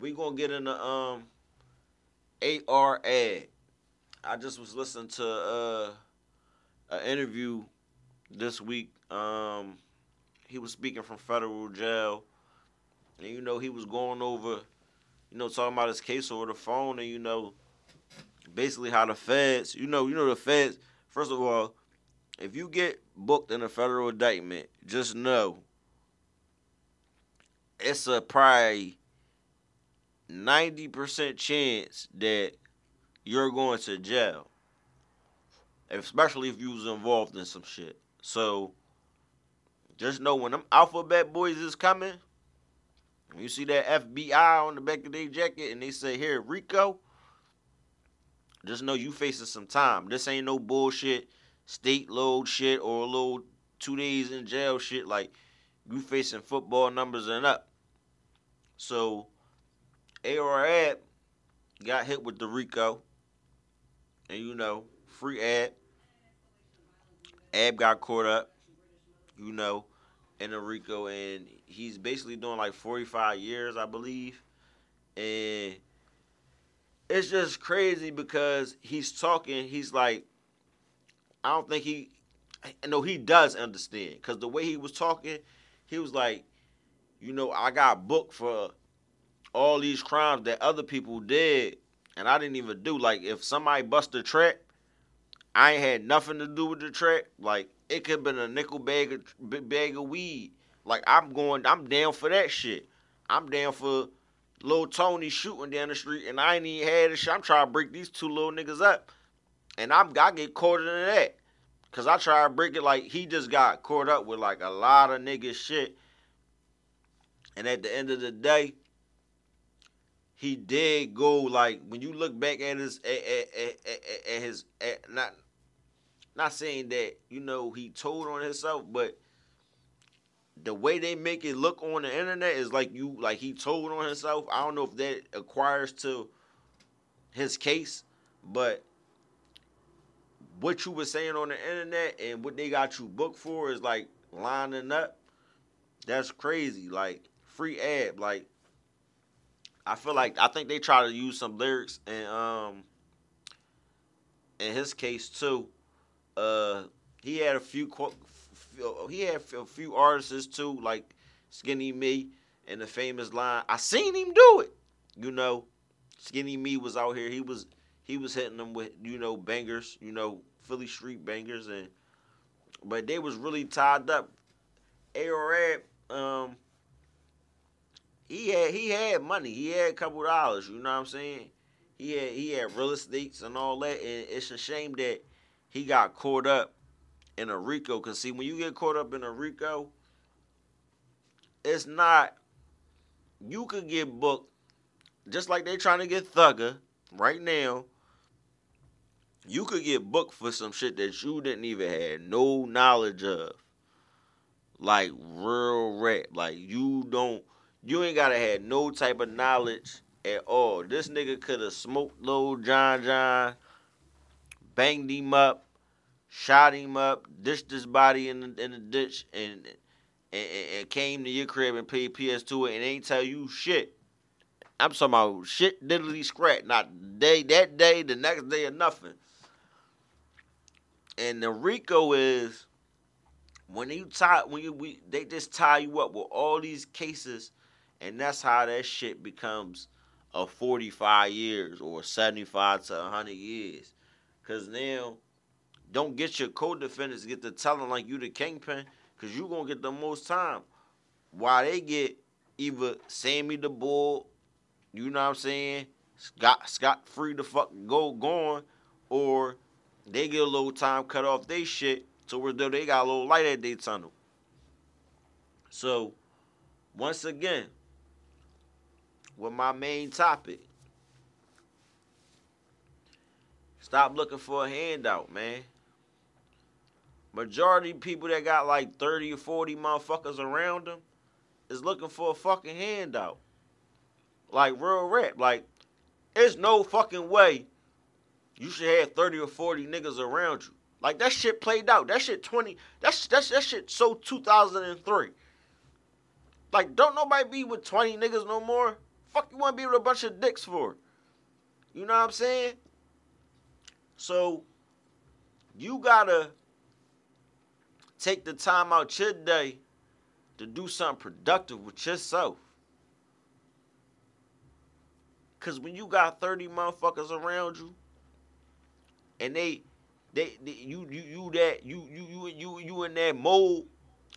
we gonna get into um AR Ab. I just was listening to uh an interview this week. Um, he was speaking from federal jail, and you know he was going over, you know, talking about his case over the phone, and you know, basically how the feds, you know, you know the feds. First of all, if you get booked in a federal indictment, just know it's a probably ninety percent chance that you're going to jail, especially if you was involved in some shit. So just know when them alphabet boys is coming, you see that FBI on the back of their jacket and they say here Rico, just know you facing some time. This ain't no bullshit state load shit or a little two days in jail shit. Like you facing football numbers and up. So AR Ab got hit with the Rico. And you know, free Ab. Ab got caught up, you know, in the Rico and he's basically doing like 45 years, I believe. And it's just crazy because he's talking, he's like, I don't think he, no, he does understand because the way he was talking, he was like, you know, I got booked for all these crimes that other people did, and I didn't even do. Like, if somebody bust a trap, I ain't had nothing to do with the trap. Like, it could have been a nickel bag of, bag of weed. Like, I'm going, I'm down for that shit. I'm down for little Tony shooting down the street, and I ain't even had a shit. I'm trying to break these two little niggas up. And I'm, I get caught in that. Cause I try to break it like he just got caught up with like a lot of niggas shit. And at the end of the day, he did go like when you look back at his at, at, at, at his not not saying that you know he told on himself, but the way they make it look on the internet is like you like he told on himself. I don't know if that acquires to his case, but what you were saying on the internet and what they got you booked for is like lining up. That's crazy. Like free Ab. Like I feel like I think they try to use some lyrics and um in his case too. Uh he had a few he had a few artists too like Skinny Me and the famous line I seen him do it. You know, Skinny Me was out here. He was he was hitting them with you know bangers, you know Philly street bangers and but they was really tied up. AR um he had he had money. He had a couple dollars, you know what I'm saying? He had he had real estates and all that, and it's a shame that he got caught up in a RICO. Cause see, when you get caught up in a RICO, it's not you could get booked just like they trying to get Thugger right now. You could get booked for some shit that you didn't even have no knowledge of. Like real rap. Like you don't you ain't gotta have no type of knowledge at all. This nigga could have smoked little John John, banged him up, shot him up, dished his body in the, in the ditch, and, and and came to your crib and paid PS2 and ain't tell you shit. I'm talking about shit diddly scratch. Not day that day, the next day, or nothing. And the Rico is when you tie when you we they just tie you up with all these cases and that's how that shit becomes a 45 years or 75 to 100 years. Because now, don't get your co-defendants get to telling like you the kingpin, because you going to get the most time. While they get either Sammy the Bull, you know what I'm saying, Scott, Scott free to fuck go going, or they get a little time cut off they shit so where they got a little light at their tunnel. So, once again, with my main topic. Stop looking for a handout, man. Majority people that got like 30 or 40 motherfuckers around them is looking for a fucking handout. Like real rap. Like, there's no fucking way you should have 30 or 40 niggas around you. Like that shit played out. That shit 20. That's that's that shit so 2003. Like, don't nobody be with 20 niggas no more. Fuck you want to be with a bunch of dicks for? You know what I'm saying? So you gotta take the time out your day to do something productive with yourself. Cause when you got 30 motherfuckers around you and they they, they you you you that you you you you you in that mode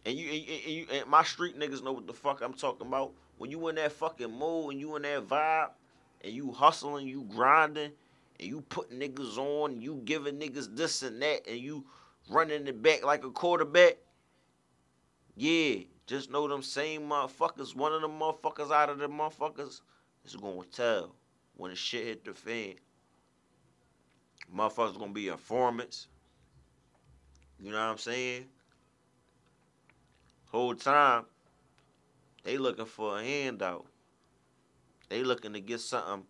and you, and you and my street niggas know what the fuck I'm talking about. When you in that fucking mode and you in that vibe and you hustling, you grinding, and you putting niggas on, you giving niggas this and that, and you running the back like a quarterback. Yeah, just know them same motherfuckers, one of them motherfuckers out of the motherfuckers is gonna tell when the shit hit the fan. Motherfuckers gonna be informants. You know what I'm saying? Whole time, they looking for a handout. They looking to get something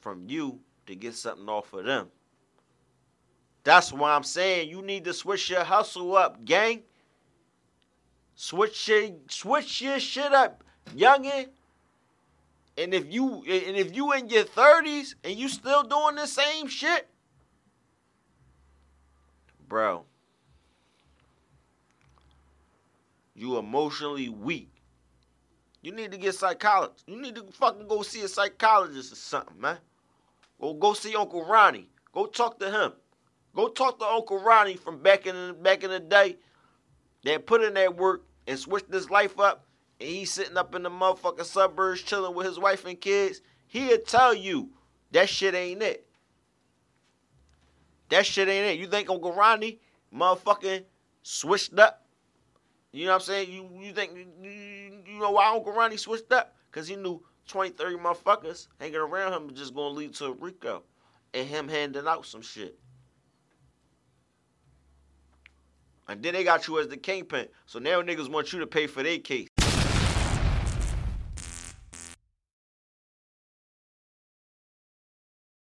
from you to get something off of them. That's why I'm saying you need to switch your hustle up, gang. Switch your switch your shit up, youngin. And if you and if you in your 30s and you still doing the same shit, bro, you emotionally weak. You need to get psychologist. You need to fucking go see a psychologist or something, man. Or go see Uncle Ronnie. Go talk to him. Go talk to Uncle Ronnie from back in the, back in the day that put in that work and switched his life up. And he's sitting up in the motherfucking suburbs chilling with his wife and kids. He'll tell you that shit ain't it. That shit ain't it. You think Uncle Ronnie motherfucking switched up? You know what I'm saying? You you think you, you know why Uncle Ronnie switched up? Cause he knew 20, 30 motherfuckers hanging around him was just gonna lead to a Rico and him handing out some shit. And then they got you as the kingpin. So now niggas want you to pay for their case.